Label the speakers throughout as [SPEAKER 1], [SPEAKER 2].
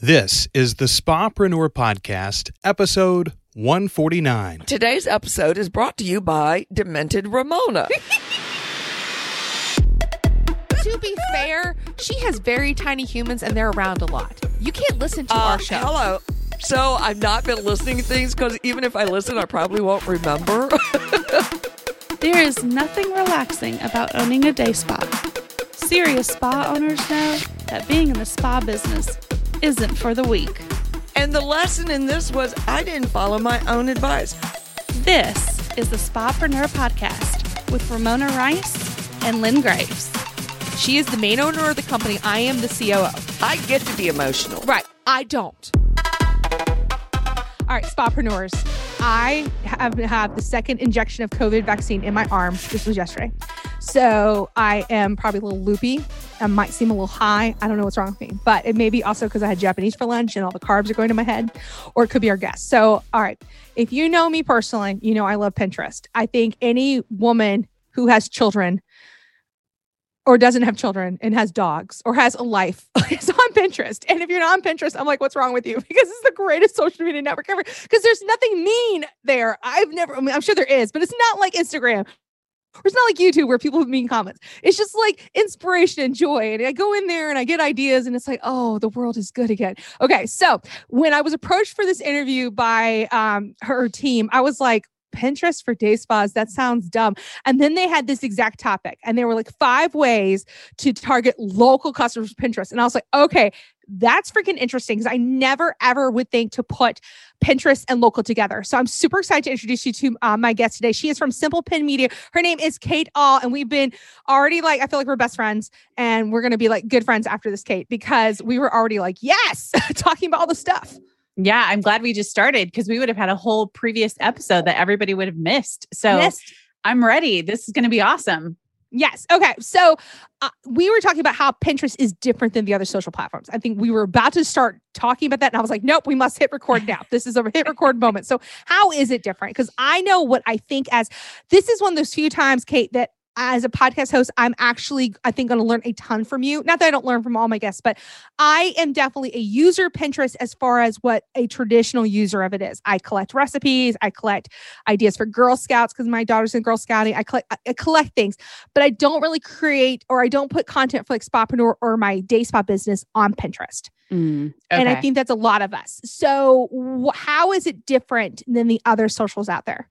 [SPEAKER 1] This is the Spapreneur Podcast, episode 149.
[SPEAKER 2] Today's episode is brought to you by Demented Ramona.
[SPEAKER 3] to be fair, she has very tiny humans and they're around a lot. You can't listen to
[SPEAKER 2] Uh,
[SPEAKER 3] our show.
[SPEAKER 2] Hello. So I've not been listening to things because even if I listen, I probably won't remember.
[SPEAKER 4] There is nothing relaxing about owning a day spa. Serious spa owners know that being in the spa business isn't for the weak.
[SPEAKER 2] and the lesson in this was I didn't follow my own advice.
[SPEAKER 4] This is the Spapreneur Podcast with Ramona Rice and Lynn Graves.
[SPEAKER 3] she is the main owner of the company. I am the COO.
[SPEAKER 2] I get to be emotional.
[SPEAKER 3] Right. I don't. All right, spapreneurs. I have had the second injection of COVID vaccine in my arm. This was yesterday. So I am probably a little loopy. I might seem a little high. I don't know what's wrong with me, but it may be also because I had Japanese for lunch and all the carbs are going to my head, or it could be our guest. So, all right. If you know me personally, you know I love Pinterest. I think any woman who has children or doesn't have children and has dogs or has a life is on Pinterest. And if you're not on Pinterest, I'm like, what's wrong with you? Because it's the greatest social media network ever. Because there's nothing mean there. I've never, I I'm sure there is, but it's not like Instagram. Or it's not like YouTube where people have mean comments. It's just like inspiration and joy. And I go in there and I get ideas, and it's like, oh, the world is good again. Okay. So when I was approached for this interview by um, her team, I was like, Pinterest for day spas, that sounds dumb. And then they had this exact topic, and there were like five ways to target local customers Pinterest. And I was like, okay, that's freaking interesting because I never ever would think to put Pinterest and local together. So I'm super excited to introduce you to uh, my guest today. She is from Simple Pin Media. Her name is Kate Ahl, and we've been already like, I feel like we're best friends, and we're gonna be like good friends after this, Kate, because we were already like, yes, talking about all the stuff.
[SPEAKER 5] Yeah, I'm glad we just started because we would have had a whole previous episode that everybody would have missed. So
[SPEAKER 3] Missed.
[SPEAKER 5] I'm ready. This is going to be awesome.
[SPEAKER 3] Yes. Okay. So uh, we were talking about how Pinterest is different than the other social platforms. I think we were about to start talking about that. And I was like, nope, we must hit record now. This is a hit record moment. So, how is it different? Because I know what I think as this is one of those few times, Kate, that as a podcast host, I'm actually, I think, going to learn a ton from you. Not that I don't learn from all my guests, but I am definitely a user of Pinterest as far as what a traditional user of it is. I collect recipes, I collect ideas for Girl Scouts because my daughter's in Girl Scouting. I collect, I collect things, but I don't really create or I don't put content for like Spapreneur or my day spa business on Pinterest.
[SPEAKER 5] Mm,
[SPEAKER 3] And I think that's a lot of us. So, wh- how is it different than the other socials out there?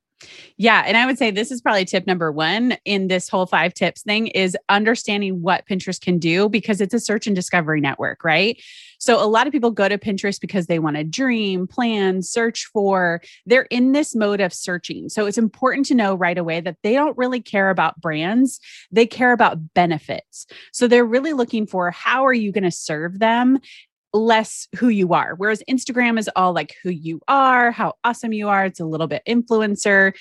[SPEAKER 5] Yeah. And I would say this is probably tip number one in this whole five tips thing is understanding what Pinterest can do because it's a search and discovery network, right? So a lot of people go to Pinterest because they want to dream, plan, search for. They're in this mode of searching. So it's important to know right away that they don't really care about brands. They care about benefits. So they're really looking for how are you going to serve them less who you are. Whereas Instagram is all like who you are, how awesome you are. It's a little bit influencer.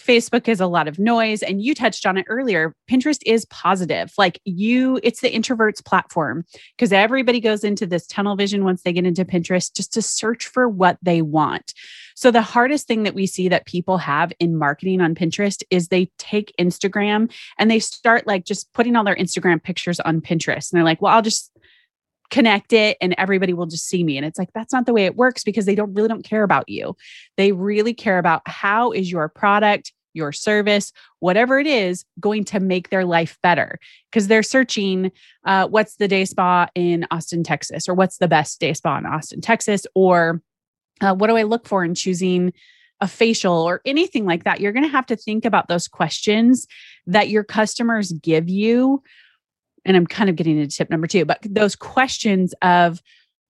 [SPEAKER 5] Facebook is a lot of noise. And you touched on it earlier. Pinterest is positive. Like you, it's the introverts platform because everybody goes into this tunnel vision once they get into Pinterest just to search for what they want. So the hardest thing that we see that people have in marketing on Pinterest is they take Instagram and they start like just putting all their Instagram pictures on Pinterest. And they're like, well, I'll just connect it and everybody will just see me. And it's like that's not the way it works because they don't really don't care about you. They really care about how is your product your service whatever it is going to make their life better. Because they're searching uh, what's the day spa in austin texas or what's the best day spa in austin texas or uh, what do i look for in choosing a facial or anything like that? You're going to have to think about those questions that your customers give you and I'm kind of getting into tip number two, but those questions of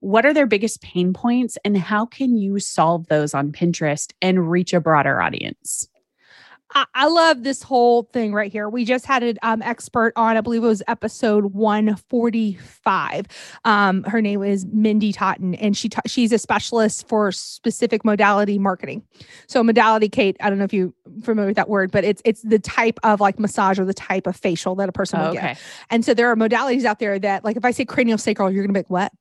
[SPEAKER 5] what are their biggest pain points and how can you solve those on Pinterest and reach a broader audience?
[SPEAKER 3] I, I love this whole thing right here. We just had an um, expert on, I believe it was episode 145. Um, her name is Mindy Totten, and she ta- she's a specialist for specific modality marketing. So modality, Kate, I don't know if you're familiar with that word, but it's it's the type of like massage or the type of facial that a person will get. And so there are modalities out there that, like, if I say cranial sacral, you're gonna be like, what?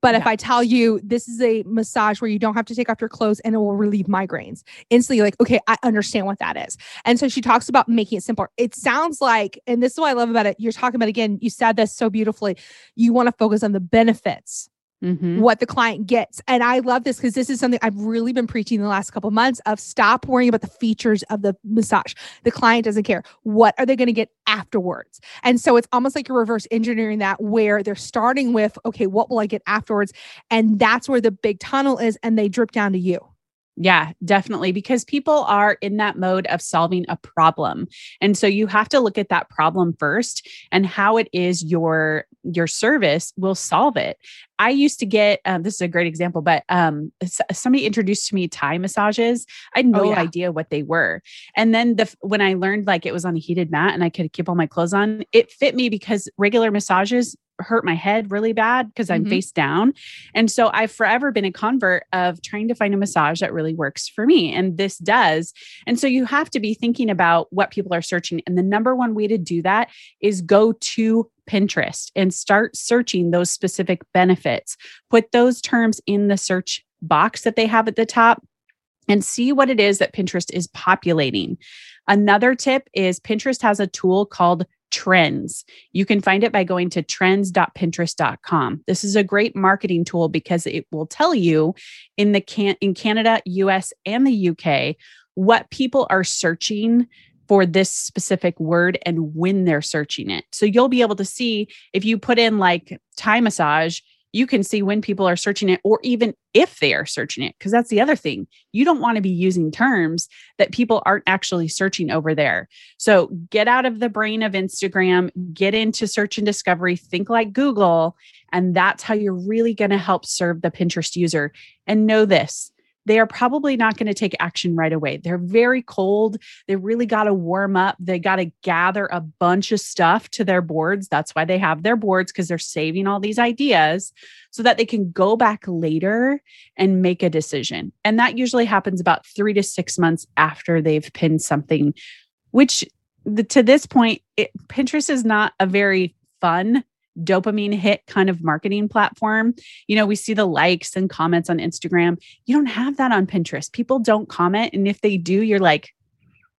[SPEAKER 3] But if I tell you this is a massage where you don't have to take off your clothes and it will relieve migraines, instantly, like, okay, I understand what that is. And so she talks about making it simpler. It sounds like, and this is what I love about it. You're talking about again, you said this so beautifully. You want to focus on the benefits
[SPEAKER 5] Mhm.
[SPEAKER 3] what the client gets. And I love this because this is something I've really been preaching the last couple of months of stop worrying about the features of the massage. The client doesn't care. What are they going to get afterwards? And so it's almost like you're reverse engineering that where they're starting with, okay, what will I get afterwards? And that's where the big tunnel is and they drip down to you.
[SPEAKER 5] Yeah, definitely. Because people are in that mode of solving a problem. And so you have to look at that problem first and how it is your your service will solve it. I used to get um, this is a great example, but um, somebody introduced to me Thai massages. I had no
[SPEAKER 3] yeah.
[SPEAKER 5] idea what they were, and then the when I learned like it was on a heated mat and I could keep all my clothes on, it fit me because regular massages hurt my head really bad because I'm
[SPEAKER 3] Mhm.
[SPEAKER 5] face down, and so I've forever been a convert of trying to find a massage that really works for me, and this does. And so you have to be thinking about what people are searching, and the number one way to do that is go to Pinterest and start searching those specific benefits. Put those terms in the search box that they have at the top and see what it is that Pinterest is populating. Another tip is Pinterest has a tool called Trends. You can find it by going to trends.pinterest.com. This is a great marketing tool because it will tell you in the can in Canada, US, and the UK what people are searching for this specific word and when they're searching it. So you'll be able to see if you put in like Thai massage, you can see when people are searching it or even if they are searching it. Because that's the other thing. You don't want to be using terms that people aren't actually searching over there. So get out of the brain of Instagram, get into search and discovery, think like Google. And that's how you're really going to help serve the Pinterest user. And know this they are probably not going to take action right away. They're very cold. They really got to warm up. They got to gather a bunch of stuff to their boards. That's why they have their boards because they're saving all these ideas so that they can go back later and make a decision. And that usually happens about three to six months after they've pinned something, which the, to this point, it, Pinterest is not a very fun dopamine hit kind of marketing platform. You know, we see the likes and comments on Instagram. You don't have that on Pinterest. People don't comment. And if they do, you're like,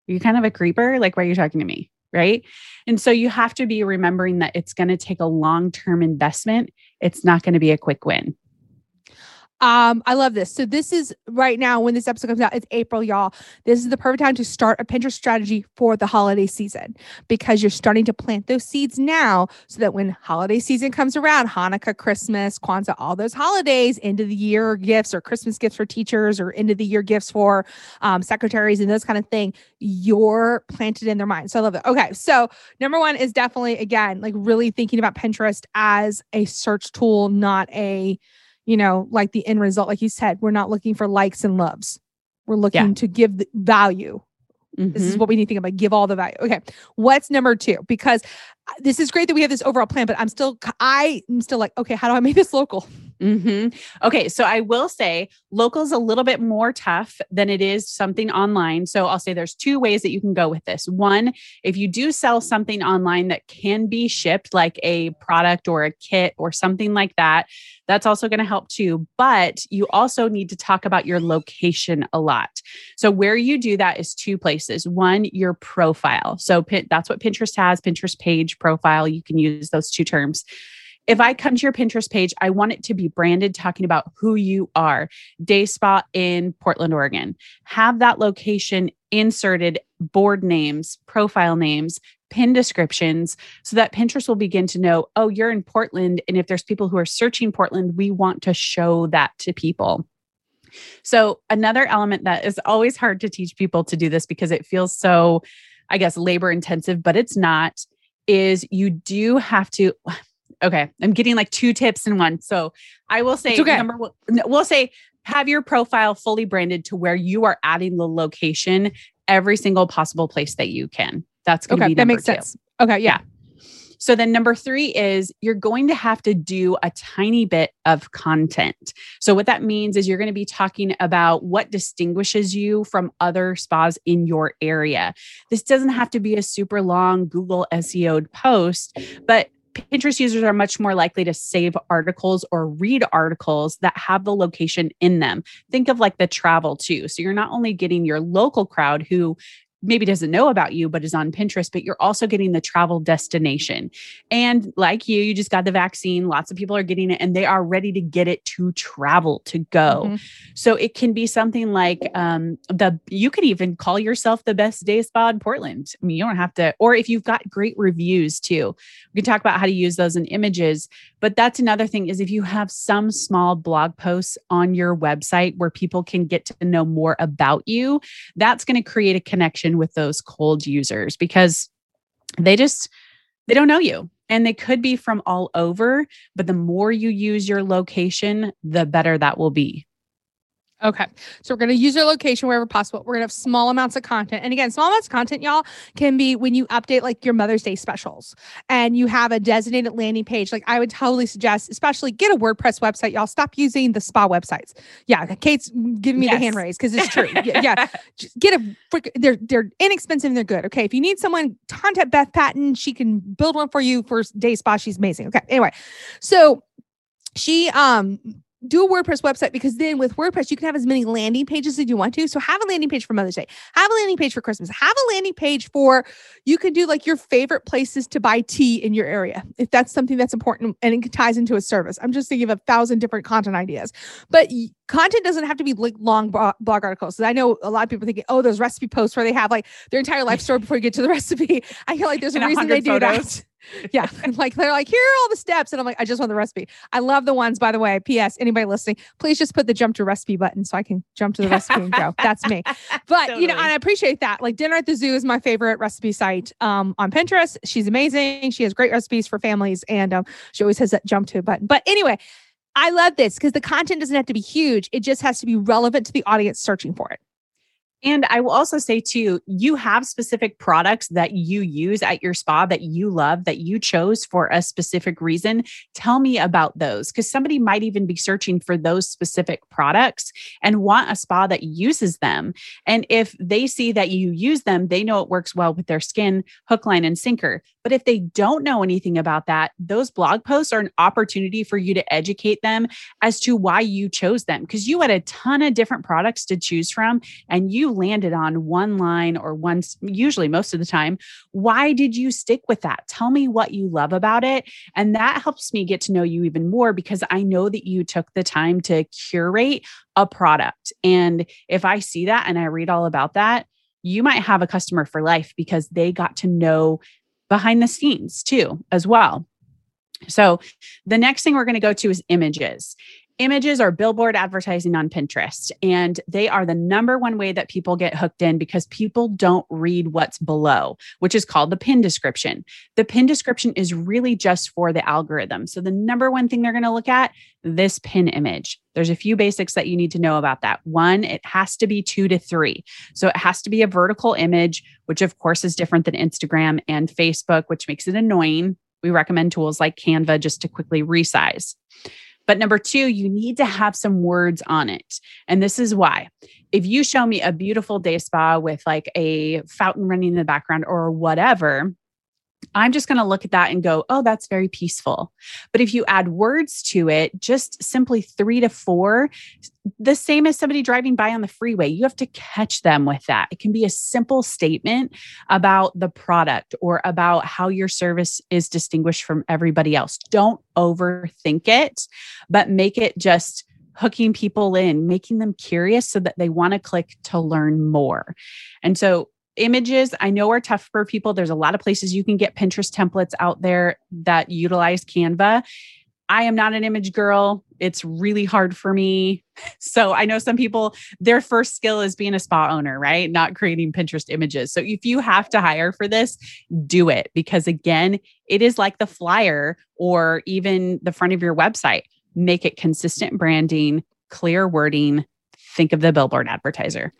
[SPEAKER 5] you're you kind of a creeper? Like, why are you talking to me? Right. And so you have to be remembering that it's going to take a long term investment. It's not going to be a quick win.
[SPEAKER 3] Um, I love this. So this is right now when this episode comes out, it's April, y'all. This is the perfect time to start a Pinterest strategy for the holiday season because you're starting to plant those seeds now so that when holiday season comes around, Hanukkah, Christmas, Kwanzaa, all those holidays, end of the year gifts or Christmas gifts for teachers or end of the year gifts for um, secretaries and those kind of thing, you're planted in their mind. So I love it. Okay. So number one is definitely again, like really thinking about Pinterest as a search tool, not a you know, like the end result, like you said, we're not looking for likes and loves. We're looking to give the value. This is
[SPEAKER 5] Mhm.
[SPEAKER 3] what we need to think about. Give all the value. Okay. What's number two? Because this is great that we have this overall plan, but I'm still, I'm still like, okay, how do I make this local?
[SPEAKER 5] Mhm. Okay, so I will say local is a little bit more tough than it is something online. So I'll say there's two ways that you can go with this. One, if you do sell something online that can be shipped, like a product or a kit or something like that, that's also going to help too. But you also need to talk about your location a lot. So where you do that is two places. One, your profile. So that's what Pinterest has Pinterest page profile. You can use those two terms if I come to your Pinterest page, I want it to be branded talking about who you are. Day Spa in Portland, Oregon. Have that location inserted, board names, profile names, pin descriptions, so that Pinterest will begin to know, oh, you're in Portland. And if there's people who are searching Portland, we want to show that to people. So, another element that is always hard to teach people to do this because it feels so, I guess, labor intensive, but it's not, is you do have to okay i'm getting like two tips in one so i will say
[SPEAKER 3] okay.
[SPEAKER 5] number one we'll say have your profile fully branded to where you are adding the location every single possible place that you can that's going to
[SPEAKER 3] Okay.
[SPEAKER 5] be
[SPEAKER 3] That makes
[SPEAKER 5] two.
[SPEAKER 3] sense. Okay. Yeah.
[SPEAKER 5] So then number three is you're going to have to do a tiny bit of content. So what that means is you're going to be talking about what distinguishes you from other spas in your area. This doesn't have to be a super long Google SEO'd post, but Pinterest users are much more likely to save articles or read articles that have the location in them. Think of like the travel too. So you're not only getting your local crowd who maybe doesn't know about you, but is on Pinterest, but you're also getting the travel destination. And like you, you just got the vaccine. Lots of people are getting it and they are ready to get it to travel, to go. Mm-hmm. So it can be something like um, the, you could even call yourself the best day spa in Portland. I mean, you don't have to, or if you've got great reviews too, we can talk about how to use those in images. But that's another thing is if you have some small blog posts on your website where people can get to know more about you, that's going to create a connection with those cold users because they just they don't know you and they could be from all over but the more you use your location the better that will be
[SPEAKER 3] Okay. So we're going to use your location wherever possible. We're going to have small amounts of content. And again, small amounts of content, y'all, can be when you update like your Mother's Day specials and you have a designated landing page. Like I would totally suggest, especially get a WordPress website. Y'all stop using the spa websites. Yeah. Kate's giving me yes. the hand raise because it's true. yeah. yeah. Just get a frick, they're, they're inexpensive and they're good. Okay. If you need someone, contact Beth Patton. She can build one for you for day spa. She's amazing. Okay. Anyway. So she um do a WordPress website because then with WordPress, you can have as many landing pages as you want to. So have a landing page for Mother's Day, have a landing page for Christmas, have a landing page for you can do like your favorite places to buy tea in your area if that's something that's important and it ties into a service. I'm just thinking of a thousand different content ideas, but content doesn't have to be like long blog articles. I know a lot of people thinking, oh, those recipe posts where they have like their entire life story before you get to the recipe. I feel like there's a reason they do photos. that yeah. like they're like, here are all the steps. And I'm like, I just want the recipe. I love the ones, by the way. P.S. Anybody listening, please just put the jump to recipe button so I can jump to the recipe and go. That's me. But totally. you know, and I appreciate that. Like Dinner at the Zoo is my favorite recipe site um, on Pinterest. She's amazing. She has great recipes for families, and um, she always has that jump to button. But anyway, I love this because the content doesn't have to be huge. It just has to be relevant to the audience searching for it.
[SPEAKER 5] And I will also say too, you have specific products that you use at your spa that you love, that you chose for a specific reason. Tell me about those because somebody might even be searching for those specific products and want a spa that uses them. And if they see that you use them, they know it works well with their skin, hook, line, and sinker. But if they don't know anything about that, those blog posts are an opportunity for you to educate them as to why you chose them because you had a ton of different products to choose from and you landed on one line or one, usually most of the time. Why did you stick with that? Tell me what you love about it. And that helps me get to know you even more because I know that you took the time to curate a product. And if I see that and I read all about that, you might have a customer for life because they got to know behind the scenes too, as well. So, the next thing we're going to go to is images. Images are billboard advertising on Pinterest, and they are the number one way that people get hooked in because people don't read what's below, which is called the pin description. The pin description is really just for the algorithm. So, the number one thing they're going to look at this pin image. There's a few basics that you need to know about that. One, it has to be two to three. So, it has to be a vertical image, which of course is different than Instagram and Facebook, which makes it annoying. We recommend tools like Canva just to quickly resize. But number two, you need to have some words on it. And this is why. If you show me a beautiful day spa with like a fountain running in the background or whatever, I'm just going to look at that and go, oh, that's very peaceful. But if you add words to it, just simply three to four, the same as somebody driving by on the freeway, you have to catch them with that. It can be a simple statement about the product or about how your service is distinguished from everybody else. Don't overthink it, but make it just hooking people in, making them curious so that they want to click to learn more. And so images I know are tough for people. There's a lot of places you can get Pinterest templates out there that utilize Canva. I am not an image girl. It's really hard for me. So I know some people, their first skill is being a spa owner, right? Not creating Pinterest images. So if you have to hire for this, do it because again, it is like the flyer or even the front of your website. Make it consistent branding, clear wording. Think of the billboard advertiser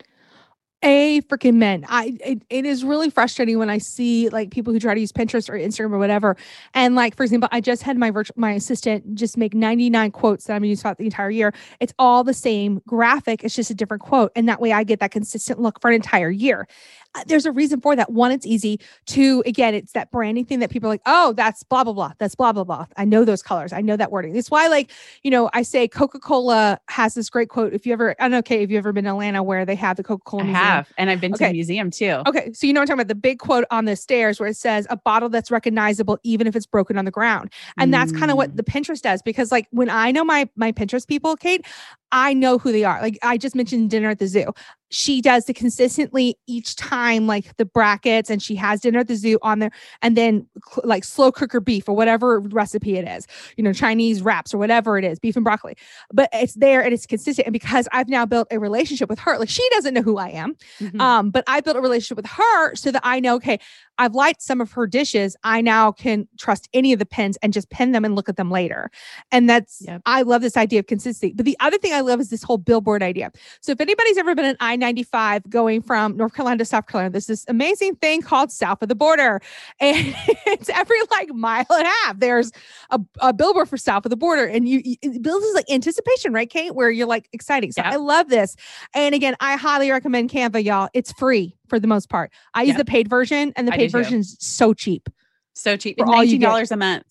[SPEAKER 3] a freaking men. I it, it is really frustrating when I see like people who try to use Pinterest or Instagram or whatever. And like for example, I just had my virtual my assistant just make 99 quotes that I'm gonna use throughout the entire year. It's all the same graphic, it's just a different quote. And that way I get that consistent look for an entire year. Uh, there's a reason for that. One, it's easy. Two, again, it's that branding thing that people are like, oh, that's blah, blah, blah. That's blah, blah, blah. I know those colors. I know that wording. That's why, like, you know, I say Coca Cola has this great quote. If you ever, I don't know, okay, if you ever been in Atlanta where they have the Coca Cola Museum
[SPEAKER 5] have, and I've been to the museum too.
[SPEAKER 3] Okay, so you know what I'm talking about the big quote on the stairs where it says a bottle that's recognizable even if it's broken on the ground. And that's kind of what
[SPEAKER 5] Mm.
[SPEAKER 3] the Pinterest does because like when I know my my Pinterest people, Kate, I know who they are. Like I just mentioned dinner at the zoo she does the consistently each time like the brackets and she has dinner at the zoo on there and then cl- like slow cooker beef or whatever recipe it is you know chinese wraps or whatever it is beef and broccoli but it's there and it's consistent and because i've now built a relationship with her like she doesn't know who i am
[SPEAKER 5] mm-hmm.
[SPEAKER 3] um but i built a relationship with her so that i know okay i've liked some of her dishes i now can trust any of the pins and just pin them and look at them later and that's
[SPEAKER 5] yep.
[SPEAKER 3] i love this idea of consistency but the other thing i love is this whole billboard idea so if anybody's ever been an Ninety-five going from North Carolina to South Carolina. There's this amazing thing called South of the Border. And it's every like mile and a half, there's a, a billboard for South of the Border. And you, it builds this like anticipation, right, Kate? Where you're like exciting. So
[SPEAKER 5] yep.
[SPEAKER 3] I love this. And again, I highly recommend Canva, y'all. It's free for the most part. I
[SPEAKER 5] yep.
[SPEAKER 3] use the paid version and the paid version is so cheap.
[SPEAKER 5] So cheap.
[SPEAKER 3] For
[SPEAKER 5] $19 a month.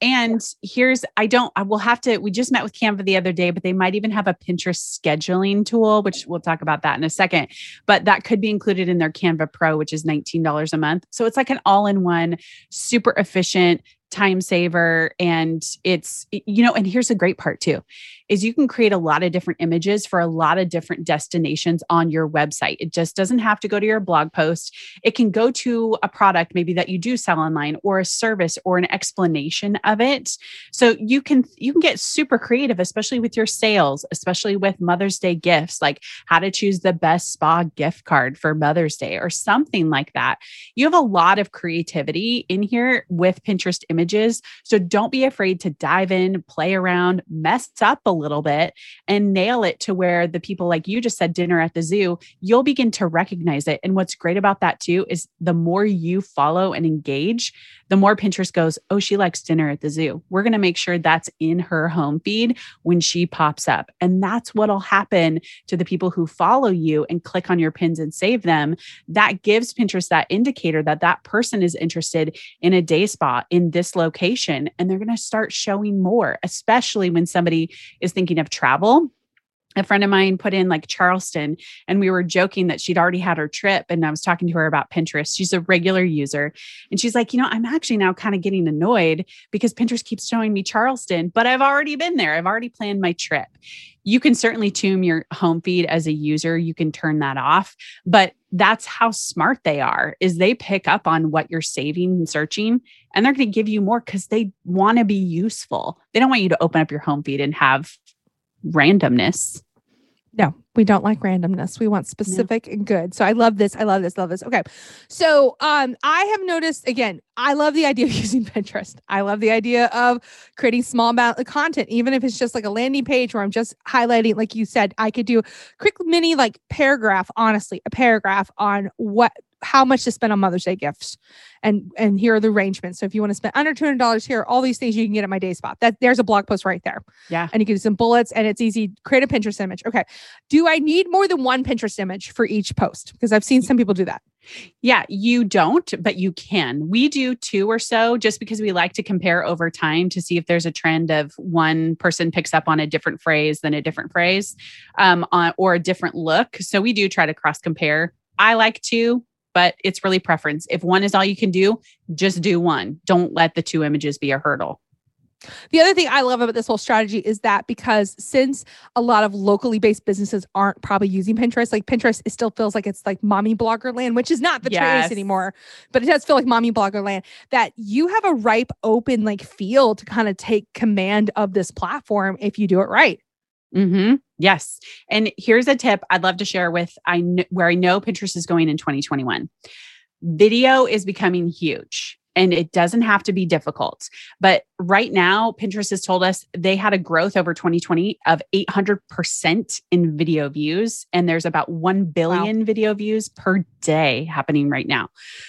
[SPEAKER 5] And here's I don't I will have to we just met with Canva the other day, but they might even have a Pinterest scheduling tool, which we'll talk about that in a second. But that could be included in their Canva Pro, which is $19 a month. So it's like an all-in-one, super efficient time saver and it's you know and here's a great part too is you can create a lot of different images for a lot of different destinations on your website. It just doesn't have to go to your blog post. It can go to a product maybe that you do sell online or a service or an explanation of it. So you can you can get super creative especially with your sales especially with mother's day gifts like how to choose the best spa gift card for mother's day or something like that. You have a lot of creativity in here with pinterest images so don't be afraid to dive in play around mess up a little bit and nail it to where the people like you just said dinner at the zoo you'll begin to recognize it. And what's great about that too is the more you follow and engage, the more Pinterest goes, Oh, she likes dinner at the zoo. We're going to make sure that's in her home feed when she pops up. And that's what'll happen to the people who follow you and click on your pins and save them. That gives Pinterest that indicator that that person is interested in a day spa in this location. And they're going to start showing more, especially when somebody is thinking of travel a friend of mine put in like Charleston and we were joking that she'd already had her trip and I was talking to her about Pinterest. She's a regular user and she's like, "You know, I'm actually now kind of getting annoyed because Pinterest keeps showing me Charleston, but I've already been there. I've already planned my trip." You can certainly tune your home feed as a user. You can turn that off, but that's how smart they are is they pick up on what you're saving and searching and they're going to give you more cuz they want to be useful. They don't want you to open up your home feed and have randomness.
[SPEAKER 3] No, we don't like randomness. We want specific and good. So I love this. I love this. Love this. Okay. So um I have noticed again, I love the idea of using Pinterest. I love the idea of creating small amount of content, even if it's just like a landing page where I'm just highlighting, like you said, I could do a quick mini like paragraph, honestly, a paragraph on what how much to spend on Mother's Day gifts. And and here are the arrangements. So if you want to spend under $200 here, all these things you can get at my day spot. That there's a blog post right there
[SPEAKER 5] Yeah.
[SPEAKER 3] and you can do some bullets and it's easy. Create a Pinterest image. Okay. Do I need more than one Pinterest image for each post? Because I've seen some people do that.
[SPEAKER 5] Yeah, you don't, but you can. We do two or so just because we like to compare over time to see if there's a trend of one person picks up on a different phrase than a different phrase um, on, or a different look. So we do try to cross compare. I like two, but it's really preference. If one is all you can do, just do one. Don't let the two images be a hurdle.
[SPEAKER 3] The other thing I love about this whole strategy is that because since a lot of locally based businesses aren't probably using Pinterest, like Pinterest, it still feels like it's like mommy blogger land, which is not the
[SPEAKER 5] Yes.
[SPEAKER 3] case anymore, but it does feel like mommy blogger land. That you have a ripe, open like field to kind of take command of this platform if you do it right.
[SPEAKER 5] Hmm Yes. And here's a tip I'd love to share with I kn- where I know Pinterest is going in 2021. Video is becoming huge and it doesn't have to be difficult. But right now, Pinterest has told us they had a growth over 2020 of 800% in video views. And there's about 1 billion video views per day happening right now.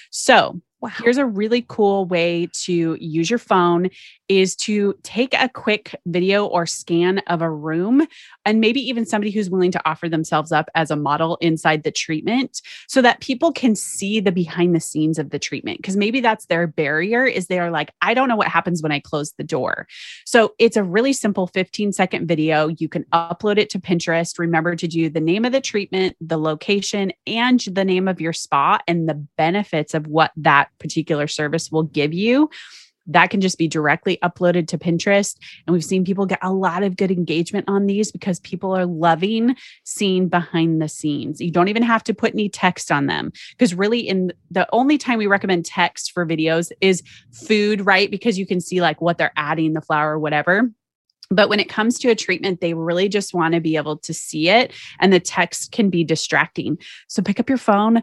[SPEAKER 5] So
[SPEAKER 3] Wow.
[SPEAKER 5] Here's a really cool way to use your phone is to take a quick video or scan of a room and maybe even somebody who's willing to offer themselves up as a model inside the treatment so that people can see the behind the scenes of the treatment because maybe that's their barrier is they're like I don't know what happens when I close the door. So it's a really simple 15 second video. You can upload it to Pinterest. Remember to do the name of the treatment, the location and the name of your spa and the benefits of what particular service will give you that can just be directly uploaded to Pinterest. And we've seen people get a lot of good engagement on these because people are loving seeing behind the scenes. You don't even have to put any text on them because really in the only time we recommend text for videos is food, right? Because you can see like what they're adding, the flour, whatever. But when it comes to a treatment, they really just want to be able to see it, and the text can be distracting. So pick up your phone,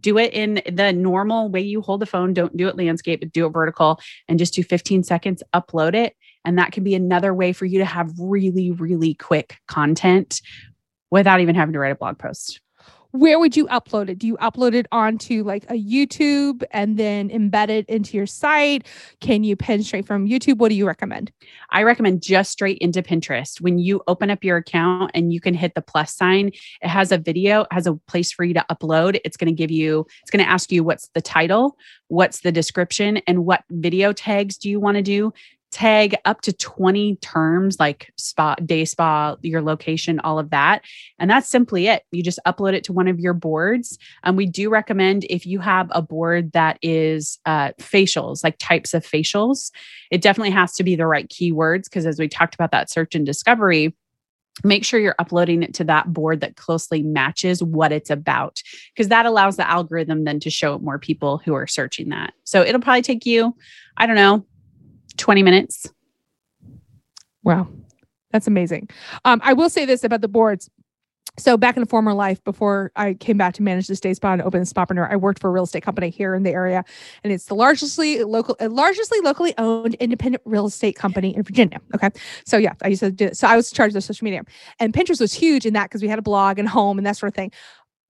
[SPEAKER 5] do it in the normal way you hold the phone. Don't do it landscape, but do it vertical and just do 15 seconds, upload it. And that can be another way for you to have really, really quick content without even having to write a blog post
[SPEAKER 3] where would you upload it? Do you upload it onto like a YouTube and then embed it into your site? Can you pin straight from YouTube? What do you recommend?
[SPEAKER 5] I recommend just straight into Pinterest. When you open up your account and you can hit the plus sign, it has a video, has a place for you to upload. It's going to give you, it's going to ask you what's the title, what's the description, and what video tags do you want to do tag up to 20 terms like spa, day spa, your location, all of that. And that's simply it. You just upload it to one of your boards. And we do recommend if you have a board that is uh, facials, like types of facials, it definitely has to be the right keywords. Because as we talked about that search and discovery, make sure you're uploading it to that board that closely matches what it's about because that allows the algorithm then to show more people who are searching that so it'll probably take you i don't know 20 minutes.
[SPEAKER 3] Wow. That's amazing. Um, I will say this about the boards. So back in a former life, before I came back to manage the day spa and open the Spapreneur, I worked for a real estate company here in the area, and it's the largestly local, uh, largely locally owned independent real estate company in Virginia. Okay, so yeah, I used to do. So I was charged of social media, and Pinterest was huge in that because we had a blog and home and that sort of thing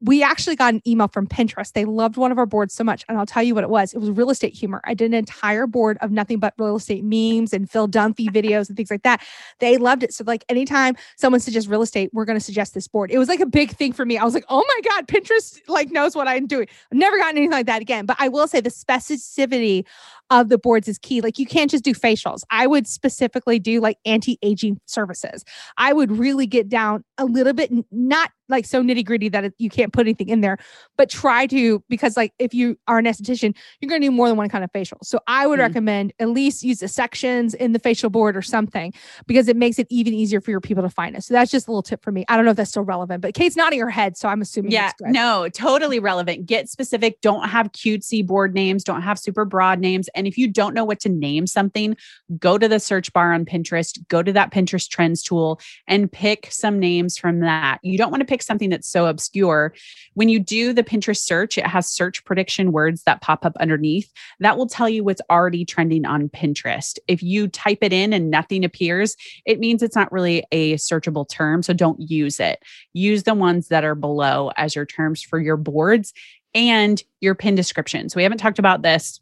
[SPEAKER 3] we actually got an email from Pinterest. They loved one of our boards so much. And I'll tell you what it was. It was real estate humor. I did an entire board of nothing but real estate memes and Phil Dunphy videos and things like that. They loved it. So, like, anytime someone suggests real estate, we're going to suggest this board. It was like a big thing for me. I was like, oh my God, Pinterest like knows what I'm doing. I've never gotten anything like that again. But I will say the specificity of the boards is key. Like, you can't just do facials. I would specifically do like anti aging services. I would really get down a little bit, not like so nitty gritty that it, you can't put anything in there, but try to because like if you are an esthetician, you're going to do more than one kind of facial. So I would mm-hmm. recommend at least use the sections in the facial board or something because it makes it even easier for your people to find it. So that's just a little tip for me. I don't know if that's still relevant, but Kate's nodding her head, so I'm assuming.
[SPEAKER 5] Yeah, no, totally relevant. Get specific. Don't have cutesy board names. Don't have super broad names. And if you don't know what to name something, go to the search bar on Pinterest. Go to that Pinterest trends tool and pick some names from that. You don't want to pick something that's so obscure. When you do the Pinterest search, it has search prediction words that pop up underneath. That will tell you what's already trending on Pinterest. If you type it in and nothing appears, it means it's not really a searchable term. So don't use it. Use the ones that are below as your terms for your boards and your pin description. So we haven't talked about this,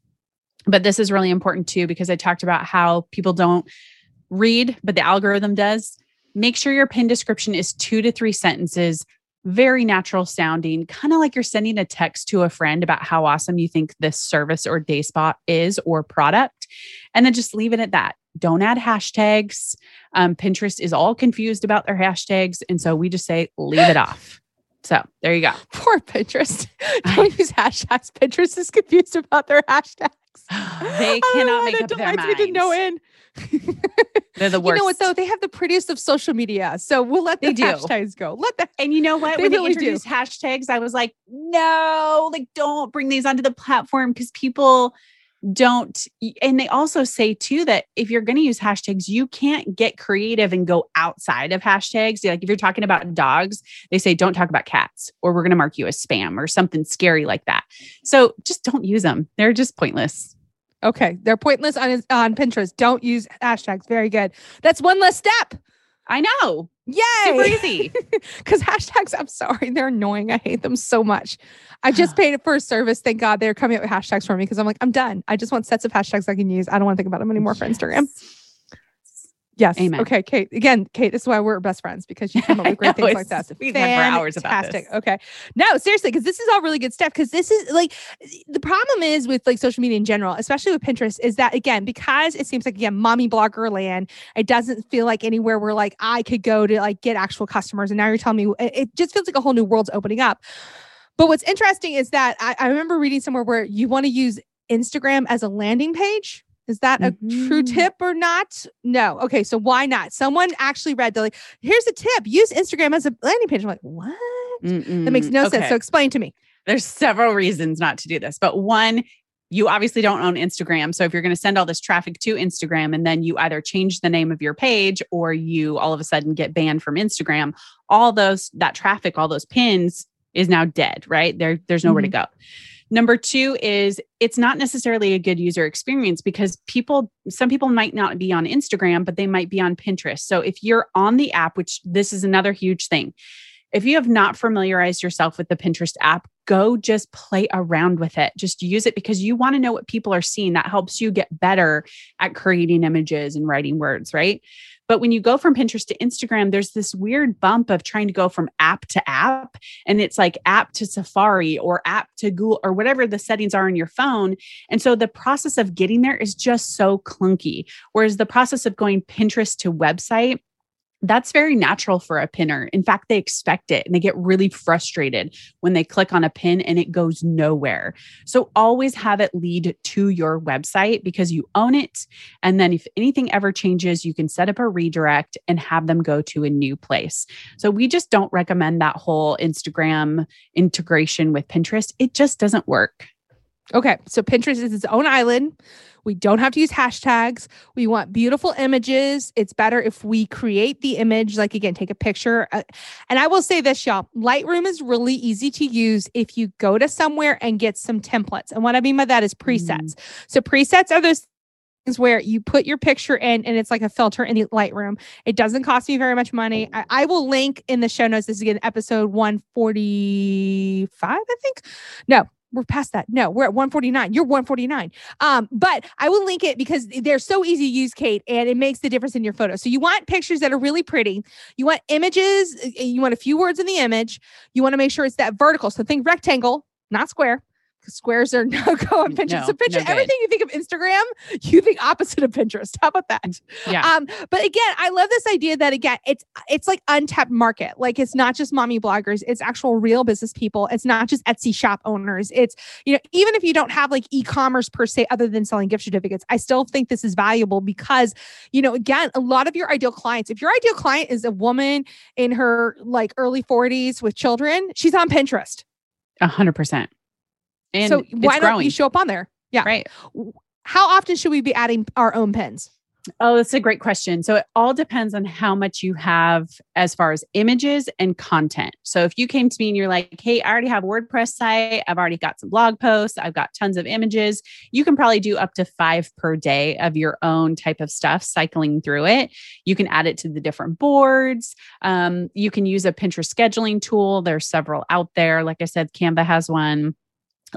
[SPEAKER 5] but this is really important too because I talked about how people don't read, but the algorithm does make sure your pin description is two to three sentences, very natural sounding, kind of like you're sending a text to a friend about how awesome you think this service or day spot is or product. And then just leave it at that. Don't add hashtags. Um, Pinterest is all confused about their hashtags. And so we just say, leave it off. So there you go.
[SPEAKER 3] Poor Pinterest. Don't use hashtags. Pinterest is confused about their hashtags.
[SPEAKER 5] they cannot oh, make up their minds. Me to no end. They're the worst.
[SPEAKER 3] You know what though? They have the prettiest of social media, so we'll let the they hashtags go. Let the
[SPEAKER 5] and you know what? They when really they introduced do. hashtags, I was like, no, like don't bring these onto the platform because people don't and they also say too that if you're going to use hashtags you can't get creative and go outside of hashtags like if you're talking about dogs they say don't talk about cats or we're going to mark you as spam or something scary like that so just don't use them they're just pointless
[SPEAKER 3] Okay, they're pointless on on Pinterest. Don't use hashtags. Very good. That's one less step.
[SPEAKER 5] I know.
[SPEAKER 3] Yay!
[SPEAKER 5] Super easy.
[SPEAKER 3] Because hashtags, I'm sorry, they're annoying. I hate them so much. I just paid it for a service. Thank God they're coming up with hashtags for me because I'm like, I'm done. I just want sets of hashtags I can use. I don't want to think about them anymore for Instagram. Yes.
[SPEAKER 5] Amen.
[SPEAKER 3] Okay, Kate. Again, Kate, this is why we're best friends because you come up with great
[SPEAKER 5] know,
[SPEAKER 3] things like that.
[SPEAKER 5] we talk for hours about this.
[SPEAKER 3] Fantastic. Okay. No, seriously, because this is all really good stuff. Because this is like the problem is with like social media in general, especially with Pinterest, is that again, because it seems like again, mommy blogger land, it doesn't feel like anywhere where like I could go to like get actual customers. And now you're telling me it, it just feels like a whole new world's opening up. But what's interesting is that I, I remember reading somewhere where you want to use Instagram as a landing page. Is that a true
[SPEAKER 5] Mhm.
[SPEAKER 3] tip or not? No. Okay. So why not? Someone actually read, they're like, here's a tip use Instagram as a landing page. I'm like, what? That makes
[SPEAKER 5] Mm-mm.
[SPEAKER 3] no sense. So explain to me.
[SPEAKER 5] There's several reasons not to do this, but one, you obviously don't own Instagram. So if you're going to send all this traffic to Instagram and then you either change the name of your page or you all of a sudden get banned from Instagram, all those that traffic, all those pins is now dead, right? There there's nowhere to go. Number 2 is it's not necessarily a good user experience because people some people might not be on Instagram but they might be on Pinterest. So if you're on the app which this is another huge thing if you have not familiarized yourself with the Pinterest app, go just play around with it. Just use it because you want to know what people are seeing. That helps you get better at creating images and writing words, right? But when you go from Pinterest to Instagram, there's this weird bump of trying to go from app to app. And it's like app to Safari or app to Google or whatever the settings are on your phone. And so the process of getting there is just so clunky. Whereas the process of going Pinterest to website, that's very natural for a pinner. In fact, they expect it and they get really frustrated when they click on a pin and it goes nowhere. So always have it lead to your website because you own it. And then if anything ever changes, you can set up a redirect and have them go to a new place. So we just don't recommend that whole Instagram integration with Pinterest. It just doesn't work.
[SPEAKER 3] Okay. So Pinterest is its own island. We don't have to use hashtags. We want beautiful images. It's better if we create the image, like again, take a picture. Uh, and I will say this, y'all Lightroom is really easy to use if you go to somewhere and get some templates. And what I mean by that is presets. So presets are those things where you put your picture in and it's like a filter in the Lightroom. It doesn't cost me very much money. I, I will link in the show notes. This is again episode 145, I think. No, we're past that. No, we're at 149. You're 149. Um, but I will link it because they're so easy to use, Kate, and it makes the difference in your photo. So you want pictures that are really pretty. You want images, uh, you want a few words in the image. You want to make sure it's that vertical. So think rectangle, not square. Squares are no go on Pinterest.
[SPEAKER 5] No,
[SPEAKER 3] so picture
[SPEAKER 5] no
[SPEAKER 3] everything you think of Instagram, you think opposite of Pinterest. How about that?
[SPEAKER 5] Yeah.
[SPEAKER 3] Um, but again, I love this idea that again, it's it's like untapped market. Like it's not just mommy bloggers, it's actual real business people. It's not just Etsy shop owners. It's you know, even if you don't have like e-commerce per se, other than selling gift certificates, I still think this is valuable because you know, again, a lot of your ideal clients, if your ideal client is a woman in her like early 40s with children, she's on Pinterest.
[SPEAKER 5] A hundred percent. And
[SPEAKER 3] so
[SPEAKER 5] it's
[SPEAKER 3] why don't
[SPEAKER 5] growing,
[SPEAKER 3] you show up on there? Yeah.
[SPEAKER 5] right?
[SPEAKER 3] How often should we be adding our own pins?
[SPEAKER 5] Oh, that's a great question. So it all depends on how much you have as far as images and content. So if you came to me and you're like, "Hey, I already have a WordPress site. I've already got some blog posts. I've got tons of images." You can probably do up to 5 per day of your own type of stuff cycling through it. You can add it to the different boards. Um, you can use a Pinterest scheduling tool. There's several out there. Like I said, Canva has one.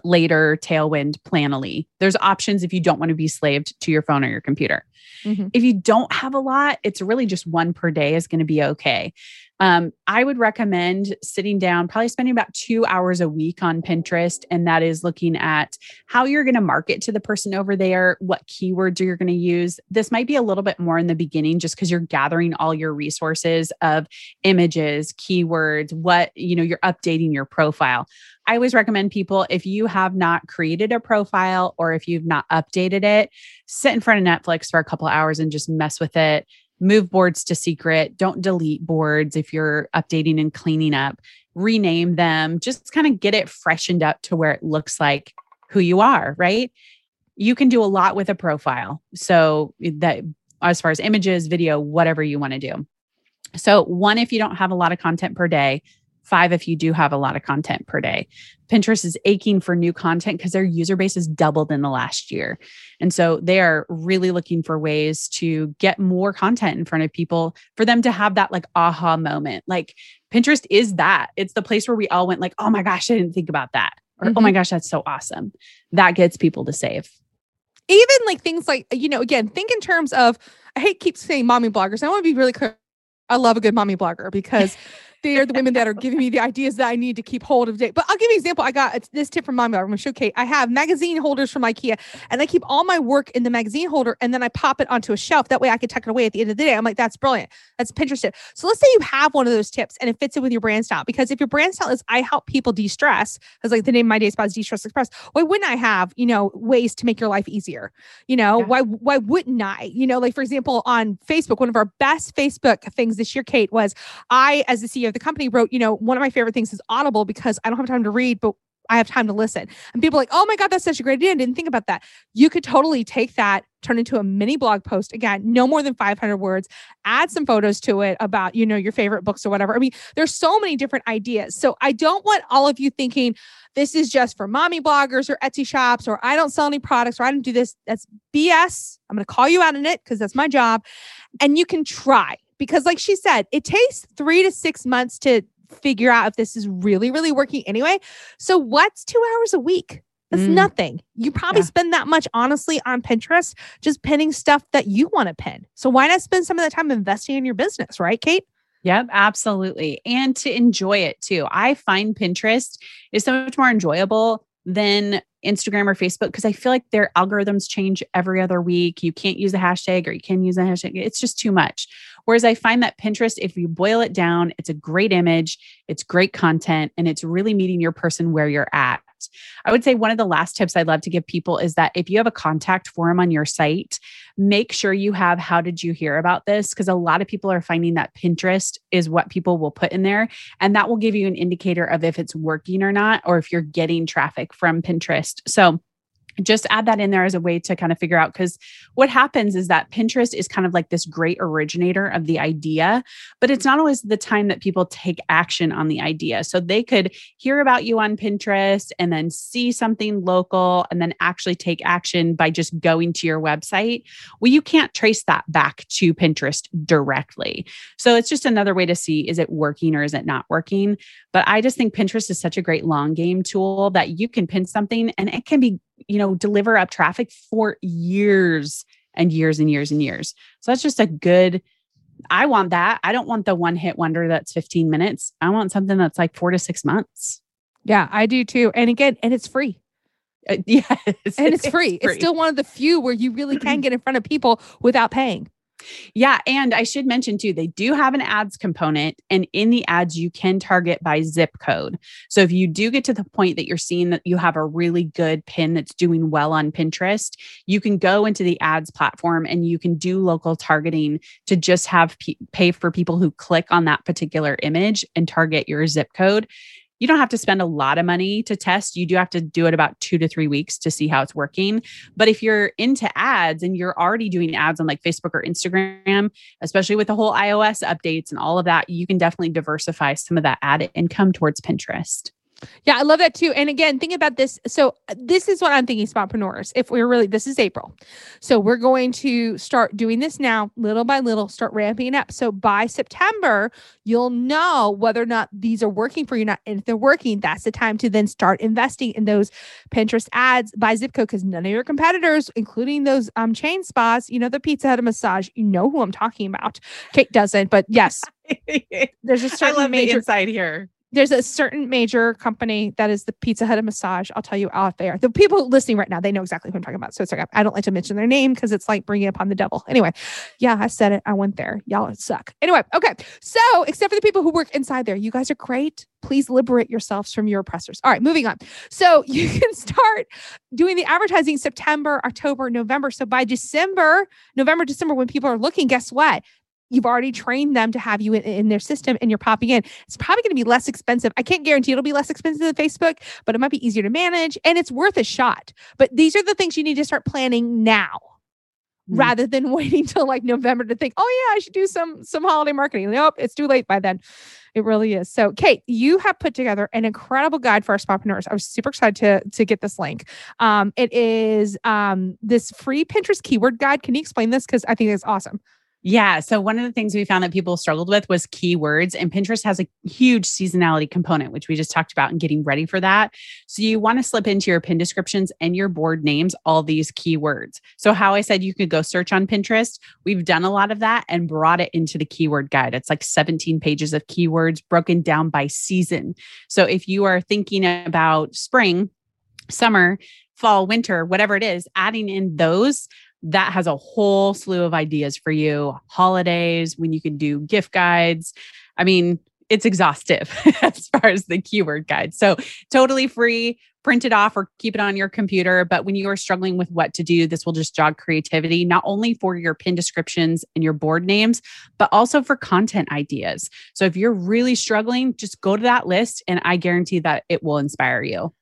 [SPEAKER 5] Later, Tailwind, Planoly. There's options if you don't want to be slaved to your phone or your computer.
[SPEAKER 3] Mhm.
[SPEAKER 5] If you don't have a lot, it's really just one per day is going to be okay. Um, I would recommend sitting down, probably spending about two hours a week on Pinterest. And that is looking at how you're going to market to the person over there, what keywords are you're going to use. This might be a little bit more in the beginning just because you're gathering all your resources of images, keywords, what, you know, you're updating your profile. I always recommend people if you have not created a profile or if you've not updated it, sit in front of Netflix for a couple hours and just mess with it. Move boards to secret. Don't delete boards if you're updating and cleaning up. Rename them. Just kind of get it freshened up to where it looks like who you are, right? You can do a lot with a profile. So eh, that as far as images, video, whatever you want to do. So, one, if you don't have a lot of content per day, five if you do have a lot of content per day. Pinterest is aching for new content because their user base has doubled in the last year. And so they are really looking for ways to get more content in front of people for them to have that like aha moment. Like Pinterest is that. It's the place where we all went like, "Oh my gosh, I didn't think about that." Or,
[SPEAKER 3] Mm-hmm.
[SPEAKER 5] "Oh my gosh, that's so awesome." That gets people to save.
[SPEAKER 3] even like things like you know again think in terms of i hate keep saying mommy bloggers i want to be really clear i love a good mommy blogger because they are the women that are giving me the ideas that i need to keep hold of date but i'll give you an example. I got this tip from mommy blogger i'm to show kate. I have magazine holders from ikea and i keep all my work in the magazine holder and then i pop it onto a shelf. That way i can tuck it away at the end of the day. I'm like that's brilliant. That's pinterest tip. So let's say you have one of those tips and it fits in with your brand style because if your brand style is i help people de-stress as like the name of my day spot is de-stress express why wouldn't i have you know ways to make your life easier? You know
[SPEAKER 5] Yeah.
[SPEAKER 3] why why wouldn't i? You know like for example on facebook one of our best facebook things this year kate was i as the ceo the company wrote you know one of my favorite things is audible because i don't have time to read but I have time to listen. And people like, oh my God, that's such a great idea. I didn't think about that. You could totally take that, turn into a mini blog post. Again, no more than 500 words, add some photos to it about, you know, your favorite books or whatever. I mean, there's so many different ideas. So I don't want all of you thinking this is just for mommy bloggers or Etsy shops or I don't sell any products or I don't do this. That's BS. I'm going to call you out on it because that's my job. And you can try because, like she said, it takes three to six months to figure out if this is really, really working anyway. So, what's two hours a week? That's
[SPEAKER 5] Mm.
[SPEAKER 3] nothing. You probably
[SPEAKER 5] Yeah.
[SPEAKER 3] spend that much, honestly, on Pinterest, just pinning stuff that you want to pin. So, why not spend some of that time investing in your business, right, Kate?
[SPEAKER 5] Yep, absolutely. And to enjoy it too. I find Pinterest is so much more enjoyable than Instagram or Facebook because I feel like their algorithms change every other week. You can't use a hashtag or you can use a hashtag. It's just too much. Whereas I find that Pinterest, if you boil it down, it's a great image, it's great content, and it's really meeting your person where you're at. I would say one of the last tips I'd love to give people is that if you have a contact form on your site, make sure you have how did you hear about this? Because a lot of people are finding that Pinterest is what people will put in there. And that will give you an indicator of if it's working or not, or if you're getting traffic from Pinterest. So just add that in there as a way to kind of figure out because what happens is that Pinterest is kind of like this great originator of the idea, but it's not always the time that people take action on the idea. So they could hear about you on Pinterest and then see something local and then actually take action by just going to your website. Well, you can't trace that back to Pinterest directly. So it's just another way to see is it working or is it not working? But I just think Pinterest is such a great long game tool that you can pin something and it can be, you know, deliver up traffic for years and years and years and years. So that's just a good I want that. I don't want the one hit wonder that's 15 minutes. I want something that's like 4 to 6 months.
[SPEAKER 3] Yeah, I do too. And again, and it's free.
[SPEAKER 5] Uh, yes.
[SPEAKER 3] And it's free. It's still one of the few where you really can get in front of people without paying.
[SPEAKER 5] Yeah. And I should mention too, they do have an ads component. And in the ads, you can target by zip code. So if you do get to the point that you're seeing that you have a really good pin that's doing well on Pinterest, you can go into the ads platform and you can do local targeting to just have pe- pay for people who click on that particular image and target your zip code. You don't have to spend a lot of money to test. You do have to do it about two to three weeks to see how it's working. But if you're into ads and you're already doing ads on like Facebook or Instagram, especially with the whole iOS updates and all of that, you can definitely diversify some of that ad income towards Pinterest.
[SPEAKER 3] Yeah, I love that too. And again, think about this. So uh, this is what I'm thinking, spapreneurs. If we're really, this is April. So we're going to start doing this now, little by little, start ramping up. So by September, you'll know whether or not these are working for you. Not, and if they're working, that's the time to then start investing in those Pinterest ads by zip code because none of your competitors, including those um chain spas, you know, the Pizza Hut massage, you know who I'm talking about. Kate doesn't, but yes, there's a certain I love major
[SPEAKER 5] inside here.
[SPEAKER 3] There's a certain major company that is the Pizza Hut of massage. I'll tell you out there. The people listening right now, they know exactly who I'm talking about. So it's like I don't like to mention their name because it's like bringing upon the devil. Anyway, yeah, I said it. I went there. Y'all suck. Anyway, okay. So except for the people who work inside there, you guys are great. Please liberate yourselves from your oppressors. All right, moving on. So you can start doing the advertising September, October, November. So by December, November, December, when people are looking, guess what? You've already trained them to have you in, in their system and you're popping in. It's probably going to be less expensive. I can't guarantee it'll be less expensive than Facebook, but it might be easier to manage and it's worth a shot. But these are the things you need to start planning now.
[SPEAKER 5] Mm.
[SPEAKER 3] rather than waiting till like November to think, oh yeah, I should do some some holiday marketing. Nope, it's too late by then. It really is. So, Kate, you have put together an incredible guide for our spapreneurs. I was super excited to to get this link. Um, it is um this free Pinterest keyword guide. Can you explain this? Because I think it's awesome.
[SPEAKER 5] Yeah. So one of the things we found that people struggled with was keywords, and Pinterest has a huge seasonality component, which we just talked about and getting ready for that. So you want to slip into your pin descriptions and your board names all these keywords. So how I said you could go search on Pinterest, we've done a lot of that and brought it into the keyword guide. It's like 17 pages of keywords broken down by season. So if you are thinking about spring, summer, fall, winter, whatever it is, adding in those that has a whole slew of ideas for you. Holidays, when you can do gift guides. I mean, it's exhaustive as far as the keyword guide. So, totally free. Print it off or keep it on your computer. But when you are struggling with what to do, this will just jog creativity, not only for your pin descriptions and your board names, but also for content ideas. So, if you're really struggling, just go to that list and I guarantee that it will inspire you.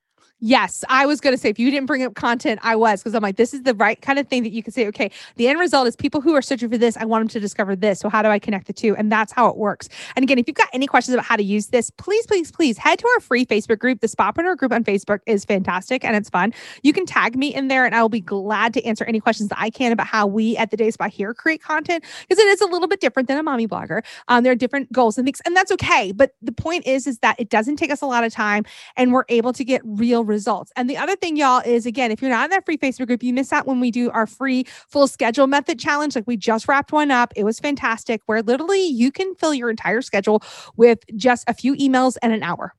[SPEAKER 3] Yes, I was going to say if you didn't bring up content, I was because I'm like, this is the right kind of thing that you can say, okay, the end result is people who are searching for this, I want them to discover this. So, how do I connect the two? And that's how it works. And again, if you've got any questions about how to use this, please, please, please head to our free Facebook group. The Spapreneur group on Facebook is fantastic and it's fun. You can tag me in there and I will be glad to answer any questions that I can about how we at the Day Spa here create content because it is a little bit different than a mommy blogger. Um, there are different goals and things, and that's okay. But the point is, is that it doesn't take us a lot of time and we're able to get real results. And the other thing, y'all, is again, if you're not in that free Facebook group, you miss out when we do our free full schedule method challenge. Like we just wrapped one up. It was fantastic, where literally you can fill your entire schedule with just a few emails and an hour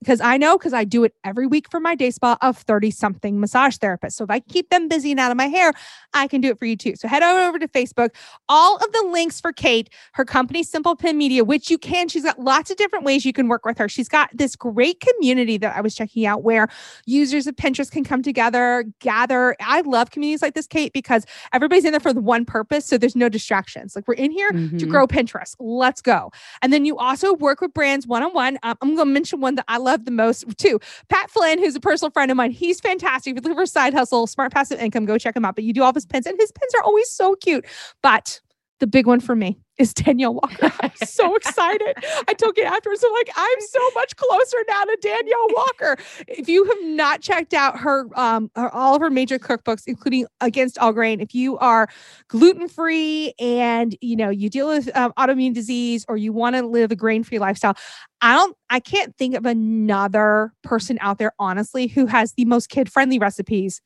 [SPEAKER 3] because I know because I do it every week for my day spa of 30 something massage therapists. So if I keep them busy and out of my hair, I can do it for you too. So head on over to Facebook. All of the links for Kate, her company, Simple Pin Media, which you can, she's got lots of different ways you can work with her. She's got this great community that I was checking out where users of Pinterest can come together, gather. I love communities like this, Kate, because everybody's in there for the one purpose. So there's no distractions. Like we're in here to
[SPEAKER 5] Mhm.
[SPEAKER 3] grow Pinterest. Let's go. And then you also work with brands one on one. I'm going to mention one that I love the most too. Pat Flynn, who's a personal friend of mine, he's fantastic. If you're looking for side hustle, smart passive income, go check him out. But you do all his pins, and his pins are always so cute. But the big one for me is Danielle Walker. I'm so excited. I took it afterwards. I'm like, I'm so much closer now to Danielle Walker. If you have not checked out her, um, her, all of her major cookbooks, including Against All Grain, if you are gluten free and you know you deal with um, autoimmune disease or you want to live a grain free lifestyle, I don't, I can't think of another person out there, honestly, who has the most kid friendly recipes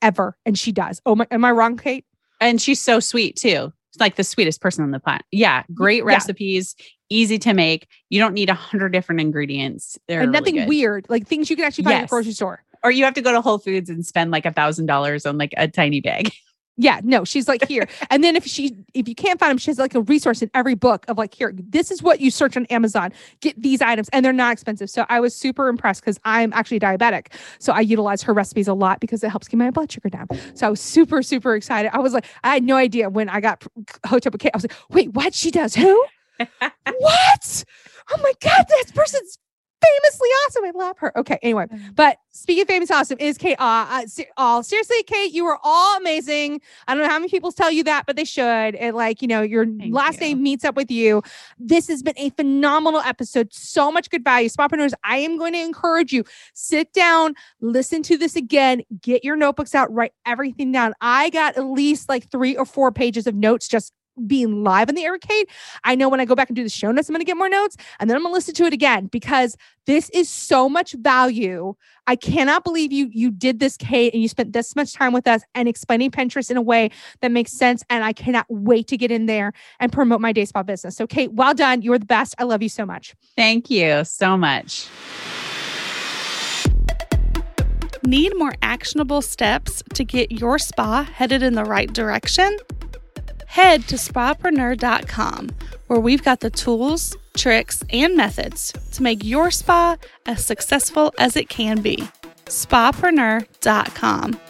[SPEAKER 3] ever, and she does. Oh my, am I wrong, Kate?
[SPEAKER 5] And she's so sweet too. Like the sweetest person on the planet. Yeah. Great
[SPEAKER 3] Yeah.
[SPEAKER 5] recipes, easy to make. You don't need a hundred different ingredients. They're
[SPEAKER 3] and nothing
[SPEAKER 5] good.
[SPEAKER 3] weird, like things you can actually find in the
[SPEAKER 5] Yes.
[SPEAKER 3] grocery store.
[SPEAKER 5] Or you have to go to Whole Foods and spend like a thousand dollars on like a tiny bag.
[SPEAKER 3] Yeah, no, she's like here. and then if she if you can't find them, she has like a resource in every book of like here, this is what you search on Amazon. Get these items and they're not expensive. So I was super impressed because I'm actually diabetic. So I utilize her recipes a lot because it helps keep my blood sugar down. So I was super, super excited. I was like, I had no idea when I got hooked up with Kate. I was like, wait, what? She does who? what? Oh my God, this person's famously awesome. I love her. Okay, anyway. But speaking of famous awesome, is Kate uh, uh, all seriously, Kate, you are all amazing. I don't know how many people tell you that, but they should. And like, you know, your
[SPEAKER 5] Thank
[SPEAKER 3] last
[SPEAKER 5] you.
[SPEAKER 3] name meets up with you. This has been a phenomenal episode. So much good value. Spapreneurs, I am going to encourage you. Sit down, listen to this again, get your notebooks out, write everything down. I got at least like three or four pages of notes just being live in the air, Kate. I know when I go back and do the show notes, I'm going to get more notes and then I'm going to listen to it again because this is so much value. I cannot believe you you did this, Kate, and you spent this much time with us and explaining Pinterest in a way that makes sense. And I cannot wait to get in there and promote my day spa business. So, Kate, well done. You are the best. I love you so much.
[SPEAKER 5] Thank you so much.
[SPEAKER 4] Need more actionable steps to get your spa headed in the right direction? Head to spapreneur.com where we've got the tools, tricks, and methods to make your spa as successful as it can be. Spapreneur.com.